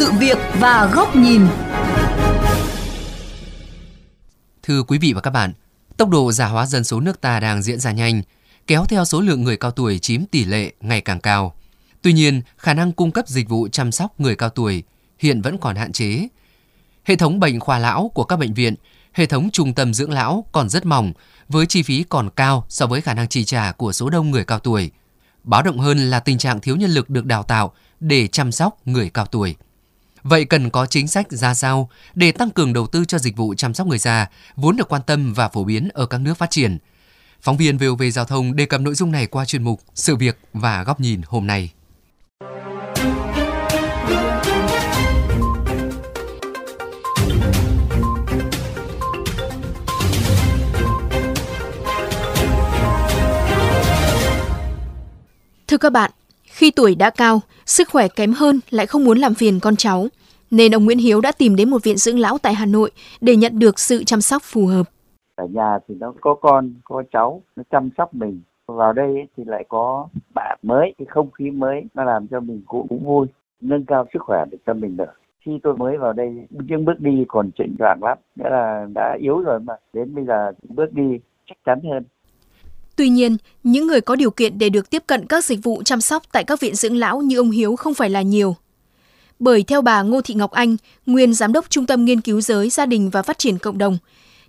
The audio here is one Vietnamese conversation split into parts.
sự việc và góc nhìn. Thưa quý vị và các bạn, tốc độ già hóa dân số nước ta đang diễn ra nhanh, kéo theo số lượng người cao tuổi chiếm tỷ lệ ngày càng cao. Tuy nhiên, khả năng cung cấp dịch vụ chăm sóc người cao tuổi hiện vẫn còn hạn chế. Hệ thống bệnh khoa lão của các bệnh viện, hệ thống trung tâm dưỡng lão còn rất mỏng, với chi phí còn cao so với khả năng chi trả của số đông người cao tuổi. Báo động hơn là tình trạng thiếu nhân lực được đào tạo để chăm sóc người cao tuổi. Vậy cần có chính sách ra sao để tăng cường đầu tư cho dịch vụ chăm sóc người già, vốn được quan tâm và phổ biến ở các nước phát triển? Phóng viên VOV Giao thông đề cập nội dung này qua chuyên mục Sự việc và góc nhìn hôm nay. Thưa các bạn, khi tuổi đã cao, sức khỏe kém hơn lại không muốn làm phiền con cháu, nên ông Nguyễn Hiếu đã tìm đến một viện dưỡng lão tại Hà Nội để nhận được sự chăm sóc phù hợp. Ở nhà thì nó có con, có cháu, nó chăm sóc mình. Vào đây thì lại có bạn mới, cái không khí mới, nó làm cho mình cũng, cũng vui, nâng cao sức khỏe để cho mình được. khi tôi mới vào đây những bước đi còn chỉnh choạng lắm nghĩa là đã yếu rồi mà đến bây giờ bước đi chắc chắn hơn Tuy nhiên, những người có điều kiện để được tiếp cận các dịch vụ chăm sóc tại các viện dưỡng lão như ông Hiếu không phải là nhiều. Bởi theo bà Ngô Thị Ngọc Anh, nguyên giám đốc Trung tâm Nghiên cứu Giới, Gia đình và Phát triển Cộng đồng,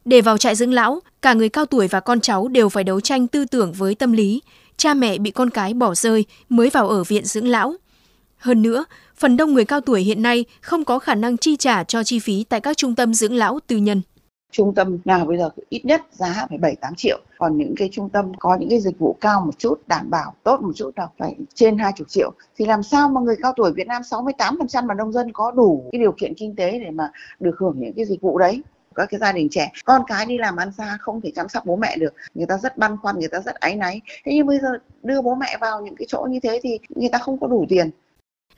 để vào trại dưỡng lão, cả người cao tuổi và con cháu đều phải đấu tranh tư tưởng với tâm lý, cha mẹ bị con cái bỏ rơi mới vào ở viện dưỡng lão. Hơn nữa, phần đông người cao tuổi hiện nay không có khả năng chi trả cho chi phí tại các trung tâm dưỡng lão tư nhân trung tâm nào bây giờ ít nhất giá phải 7 8 triệu. Còn những cái trung tâm có những cái dịch vụ cao một chút, đảm bảo tốt một chút là phải trên 20 triệu. Thì làm sao mà người cao tuổi Việt Nam 68% là nông dân có đủ cái điều kiện kinh tế để mà được hưởng những cái dịch vụ đấy? Các cái gia đình trẻ, con cái đi làm ăn xa không thể chăm sóc bố mẹ được. Người ta rất băn khoăn, người ta rất áy náy. Thế nhưng bây giờ đưa bố mẹ vào những cái chỗ như thế thì người ta không có đủ tiền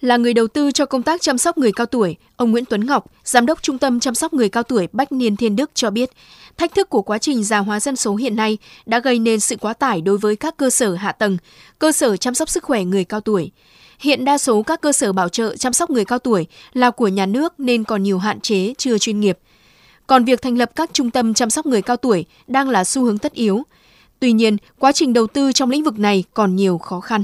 là người đầu tư cho công tác chăm sóc người cao tuổi, ông Nguyễn Tuấn Ngọc, giám đốc Trung tâm chăm sóc người cao tuổi Bách Niên Thiên Đức cho biết, thách thức của quá trình già hóa dân số hiện nay đã gây nên sự quá tải đối với các cơ sở hạ tầng, cơ sở chăm sóc sức khỏe người cao tuổi. Hiện đa số các cơ sở bảo trợ chăm sóc người cao tuổi là của nhà nước nên còn nhiều hạn chế chưa chuyên nghiệp. Còn việc thành lập các trung tâm chăm sóc người cao tuổi đang là xu hướng tất yếu. Tuy nhiên, quá trình đầu tư trong lĩnh vực này còn nhiều khó khăn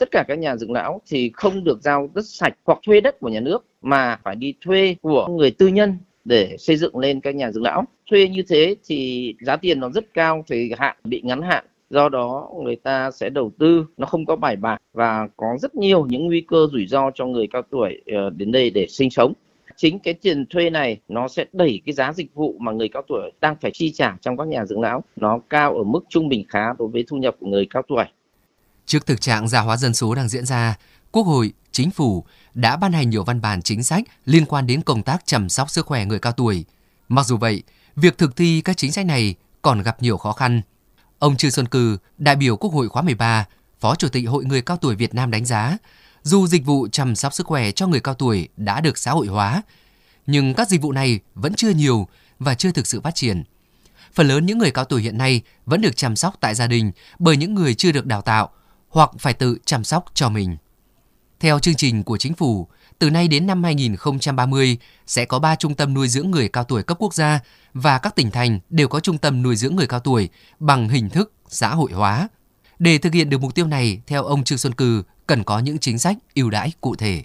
tất cả các nhà dưỡng lão thì không được giao đất sạch hoặc thuê đất của nhà nước, mà phải đi thuê của người tư nhân để xây dựng lên các nhà dưỡng lão. Thuê như thế thì giá tiền nó rất cao, thì hạn bị ngắn hạn. Do đó người ta sẽ đầu tư, nó không có bài bản và có rất nhiều những nguy cơ rủi ro cho người cao tuổi ờ, đến đây để sinh sống. Chính cái tiền thuê này nó sẽ đẩy cái giá dịch vụ mà người cao tuổi đang phải chi trả trong các nhà dưỡng lão, nó cao ở mức trung bình khá đối với thu nhập của người cao tuổi. Trước thực trạng già hóa dân số đang diễn ra, Quốc hội, Chính phủ đã ban hành nhiều văn bản chính sách liên quan đến công tác chăm sóc sức khỏe người cao tuổi. Mặc dù vậy, việc thực thi các chính sách này còn gặp nhiều khó khăn. Ông Trư Xuân Cừ, đại biểu Quốc hội khóa 13, Phó Chủ tịch Hội người cao tuổi Việt Nam đánh giá, dù dịch vụ chăm sóc sức khỏe cho người cao tuổi đã được xã hội hóa, nhưng các dịch vụ này vẫn chưa nhiều và chưa thực sự phát triển. Phần lớn những người cao tuổi hiện nay vẫn được chăm sóc tại gia đình bởi những người chưa được đào tạo hoặc phải tự chăm sóc cho mình. Theo chương trình của chính phủ, từ nay đến năm 2030 sẽ có 3 trung tâm nuôi dưỡng người cao tuổi cấp quốc gia và các tỉnh thành đều có trung tâm nuôi dưỡng người cao tuổi bằng hình thức xã hội hóa. Để thực hiện được mục tiêu này, theo ông Trương Xuân Cừ, cần có những chính sách ưu đãi cụ thể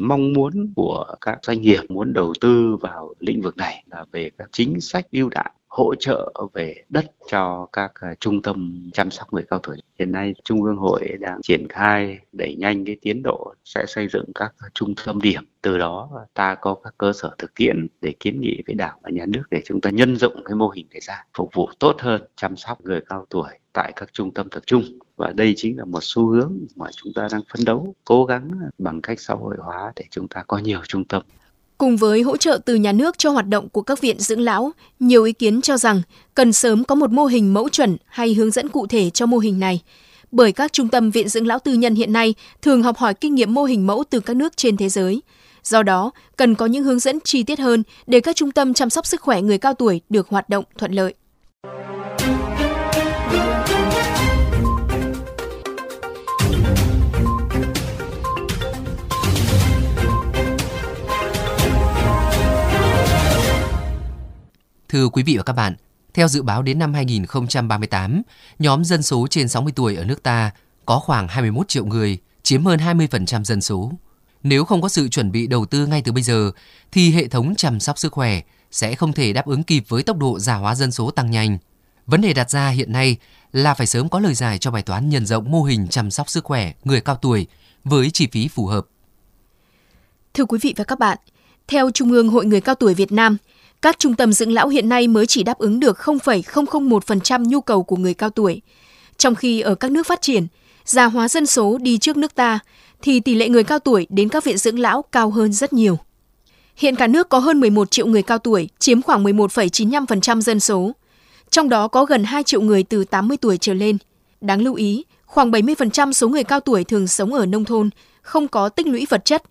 mong muốn của các doanh nghiệp muốn đầu tư vào lĩnh vực này là về các chính sách ưu đãi hỗ trợ về đất cho các à, trung tâm chăm sóc người cao tuổi. Hiện nay Trung ương hội đang triển khai đẩy nhanh cái tiến độ sẽ xây dựng các trung tâm điểm. Từ đó ta có các cơ sở thực tiễn để kiến nghị với đảng và nhà nước để chúng ta nhân rộng cái mô hình này ra, phục vụ tốt hơn chăm sóc người cao tuổi tại các trung tâm tập trung và đây chính là một xu hướng mà chúng ta đang phấn đấu, cố gắng bằng cách xã hội hóa để chúng ta có nhiều trung tâm Cùng với hỗ trợ từ nhà nước cho hoạt động của các viện dưỡng lão, nhiều ý kiến cho rằng cần sớm có một mô hình mẫu chuẩn hay hướng dẫn cụ thể cho mô hình này. Bởi các trung tâm viện dưỡng lão tư nhân hiện nay thường học hỏi kinh nghiệm mô hình mẫu từ các nước trên thế giới. Do đó, cần có những hướng dẫn chi tiết hơn để các trung tâm chăm sóc sức khỏe người cao tuổi được hoạt động thuận lợi. Thưa quý vị và các bạn, theo dự báo đến năm 2038, nhóm dân số trên 60 tuổi ở nước ta có khoảng 21 triệu người, chiếm hơn 20% dân số. Nếu không có sự chuẩn bị đầu tư ngay từ bây giờ, thì hệ thống chăm sóc sức khỏe sẽ không thể đáp ứng kịp với tốc độ già hóa dân số tăng nhanh. Vấn đề đặt ra hiện nay là phải sớm có lời giải cho bài toán nhân rộng mô hình chăm sóc sức khỏe người cao tuổi với chi phí phù hợp. Thưa quý vị và các bạn, theo Trung ương Hội Người Cao Tuổi Việt Nam, các trung tâm dưỡng lão hiện nay mới chỉ đáp ứng được 0,001% nhu cầu của người cao tuổi. Trong khi ở các nước phát triển, già hóa dân số đi trước nước ta, thì tỷ lệ người cao tuổi đến các viện dưỡng lão cao hơn rất nhiều. Hiện cả nước có hơn 11 triệu người cao tuổi, chiếm khoảng 11,95% dân số. Trong đó có gần 2 triệu người từ 80 tuổi trở lên. Đáng lưu ý, khoảng 70% số người cao tuổi thường sống ở nông thôn, không có tích lũy vật chất.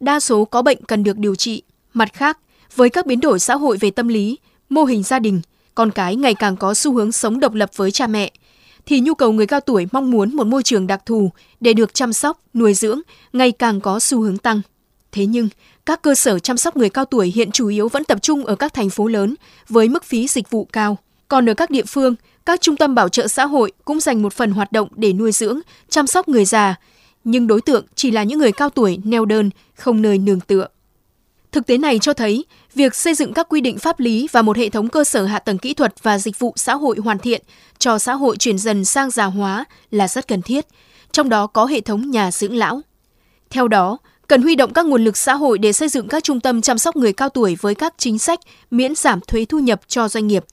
Đa số có bệnh cần được điều trị. Mặt khác, với các biến đổi xã hội về tâm lý, mô hình gia đình, con cái ngày càng có xu hướng sống độc lập với cha mẹ, thì nhu cầu người cao tuổi mong muốn một môi trường đặc thù để được chăm sóc, nuôi dưỡng ngày càng có xu hướng tăng. Thế nhưng, các cơ sở chăm sóc người cao tuổi hiện chủ yếu vẫn tập trung ở các thành phố lớn với mức phí dịch vụ cao. Còn ở các địa phương, các trung tâm bảo trợ xã hội cũng dành một phần hoạt động để nuôi dưỡng, chăm sóc người già, nhưng đối tượng chỉ là những người cao tuổi neo đơn, không nơi nương tựa. Thực tế này cho thấy, việc xây dựng các quy định pháp lý và một hệ thống cơ sở hạ tầng kỹ thuật và dịch vụ xã hội hoàn thiện cho xã hội chuyển dần sang già hóa là rất cần thiết, trong đó có hệ thống nhà dưỡng lão. Theo đó, cần huy động các nguồn lực xã hội để xây dựng các trung tâm chăm sóc người cao tuổi với các chính sách miễn giảm thuế thu nhập cho doanh nghiệp,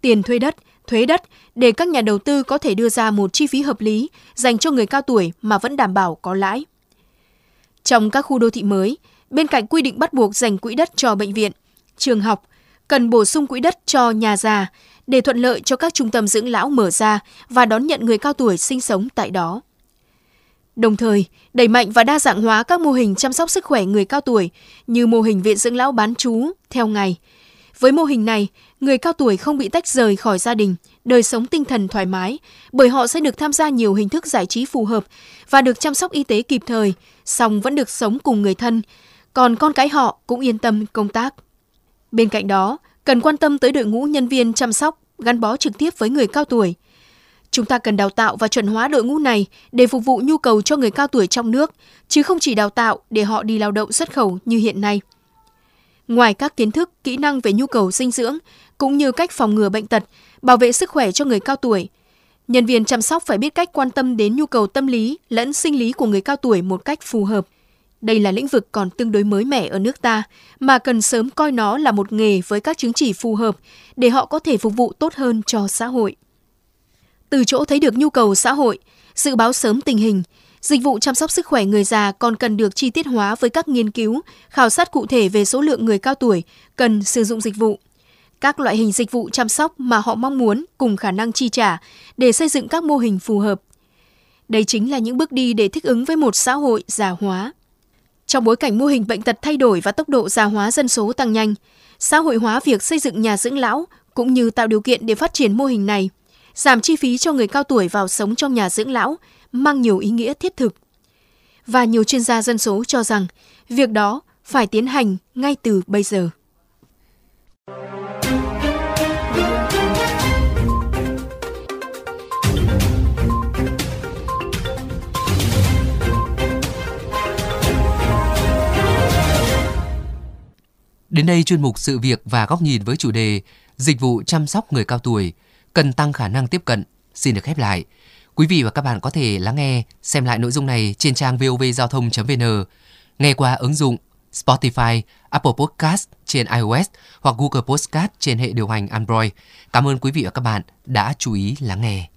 tiền thuê đất, thuế đất để các nhà đầu tư có thể đưa ra một chi phí hợp lý dành cho người cao tuổi mà vẫn đảm bảo có lãi. Trong các khu đô thị mới, bên cạnh quy định bắt buộc dành quỹ đất cho bệnh viện, trường học, cần bổ sung quỹ đất cho nhà già để thuận lợi cho các trung tâm dưỡng lão mở ra và đón nhận người cao tuổi sinh sống tại đó. Đồng thời, đẩy mạnh và đa dạng hóa các mô hình chăm sóc sức khỏe người cao tuổi như mô hình viện dưỡng lão bán trú theo ngày. Với mô hình này, người cao tuổi không bị tách rời khỏi gia đình, đời sống tinh thần thoải mái, bởi họ sẽ được tham gia nhiều hình thức giải trí phù hợp và được chăm sóc y tế kịp thời, song vẫn được sống cùng người thân, còn con cái họ cũng yên tâm công tác. Bên cạnh đó, cần quan tâm tới đội ngũ nhân viên chăm sóc gắn bó trực tiếp với người cao tuổi. Chúng ta cần đào tạo và chuẩn hóa đội ngũ này để phục vụ nhu cầu cho người cao tuổi trong nước, chứ không chỉ đào tạo để họ đi lao động xuất khẩu như hiện nay. Ngoài các kiến thức, kỹ năng về nhu cầu dinh dưỡng, cũng như cách phòng ngừa bệnh tật, bảo vệ sức khỏe cho người cao tuổi, nhân viên chăm sóc phải biết cách quan tâm đến nhu cầu tâm lý lẫn sinh lý của người cao tuổi một cách phù hợp. Đây là lĩnh vực còn tương đối mới mẻ ở nước ta, mà cần sớm coi nó là một nghề với các chứng chỉ phù hợp để họ có thể phục vụ tốt hơn cho xã hội. Từ chỗ thấy được nhu cầu xã hội, dự báo sớm tình hình, dịch vụ chăm sóc sức khỏe người già còn cần được chi tiết hóa với các nghiên cứu, khảo sát cụ thể về số lượng người cao tuổi cần sử dụng dịch vụ, các loại hình dịch vụ chăm sóc mà họ mong muốn cùng khả năng chi trả để xây dựng các mô hình phù hợp. Đây chính là những bước đi để thích ứng với một xã hội già hóa. Trong bối cảnh mô hình bệnh tật thay đổi và tốc độ già hóa dân số tăng nhanh, xã hội hóa việc xây dựng nhà dưỡng lão cũng như tạo điều kiện để phát triển mô hình này, giảm chi phí cho người cao tuổi vào sống trong nhà dưỡng lão mang nhiều ý nghĩa thiết thực. Và nhiều chuyên gia dân số cho rằng việc đó phải tiến hành ngay từ bây giờ. Đến đây chuyên mục sự việc và góc nhìn với chủ đề Dịch vụ chăm sóc người cao tuổi cần tăng khả năng tiếp cận xin được khép lại. Quý vị và các bạn có thể lắng nghe, xem lại nội dung này trên trang vovgiao thông.vn, nghe qua ứng dụng Spotify, Apple Podcast trên iOS hoặc Google Podcast trên hệ điều hành Android. Cảm ơn quý vị và các bạn đã chú ý lắng nghe.